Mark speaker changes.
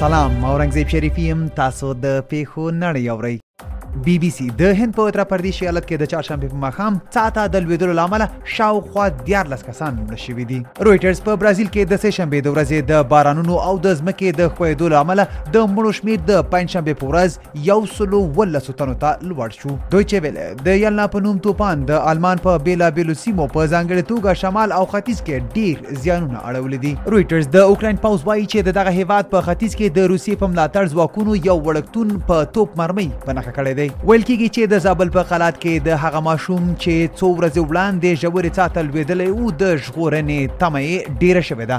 Speaker 1: سلام ما اورنګزیب شریفی يم تاسو د پیښو نړۍ اورئ بي بي سي د هند په اتر پردیش ایالت کې د چهارشنبه په ماښام ساعته د لویدلو لامل شاوخوا 14 کسان مړ شوي دي رويټرز په برازیل کې د سه شنبه د ورځې د بارانونو او د ځمکې د ښویدو لامل د مړو شمیر د پنځشنبه په ورځ یو سلو ولسو تنو ته لوړ شو دویچه ویله د یلنا په نوم توپان د آلمان په بېلابېلو سیمو په ځانګړې توګه شمال او ختیځ کې ډیر زیانونه اړولي دي رویټرز د اوکراین پوځ وایي چې د دغه هیواد په ختیځ کې د روسیې په ملاتړ ځواکونو یو وړکتون په توپ مرمۍ په نښه کړی دی ویل کېږي چې د زابل په قلات کې د هغه ماشوم چې څو ورځې وړاندې ژورې څاه ته لوېدلی و د ژغورنې تمه یې ډیره شوې ده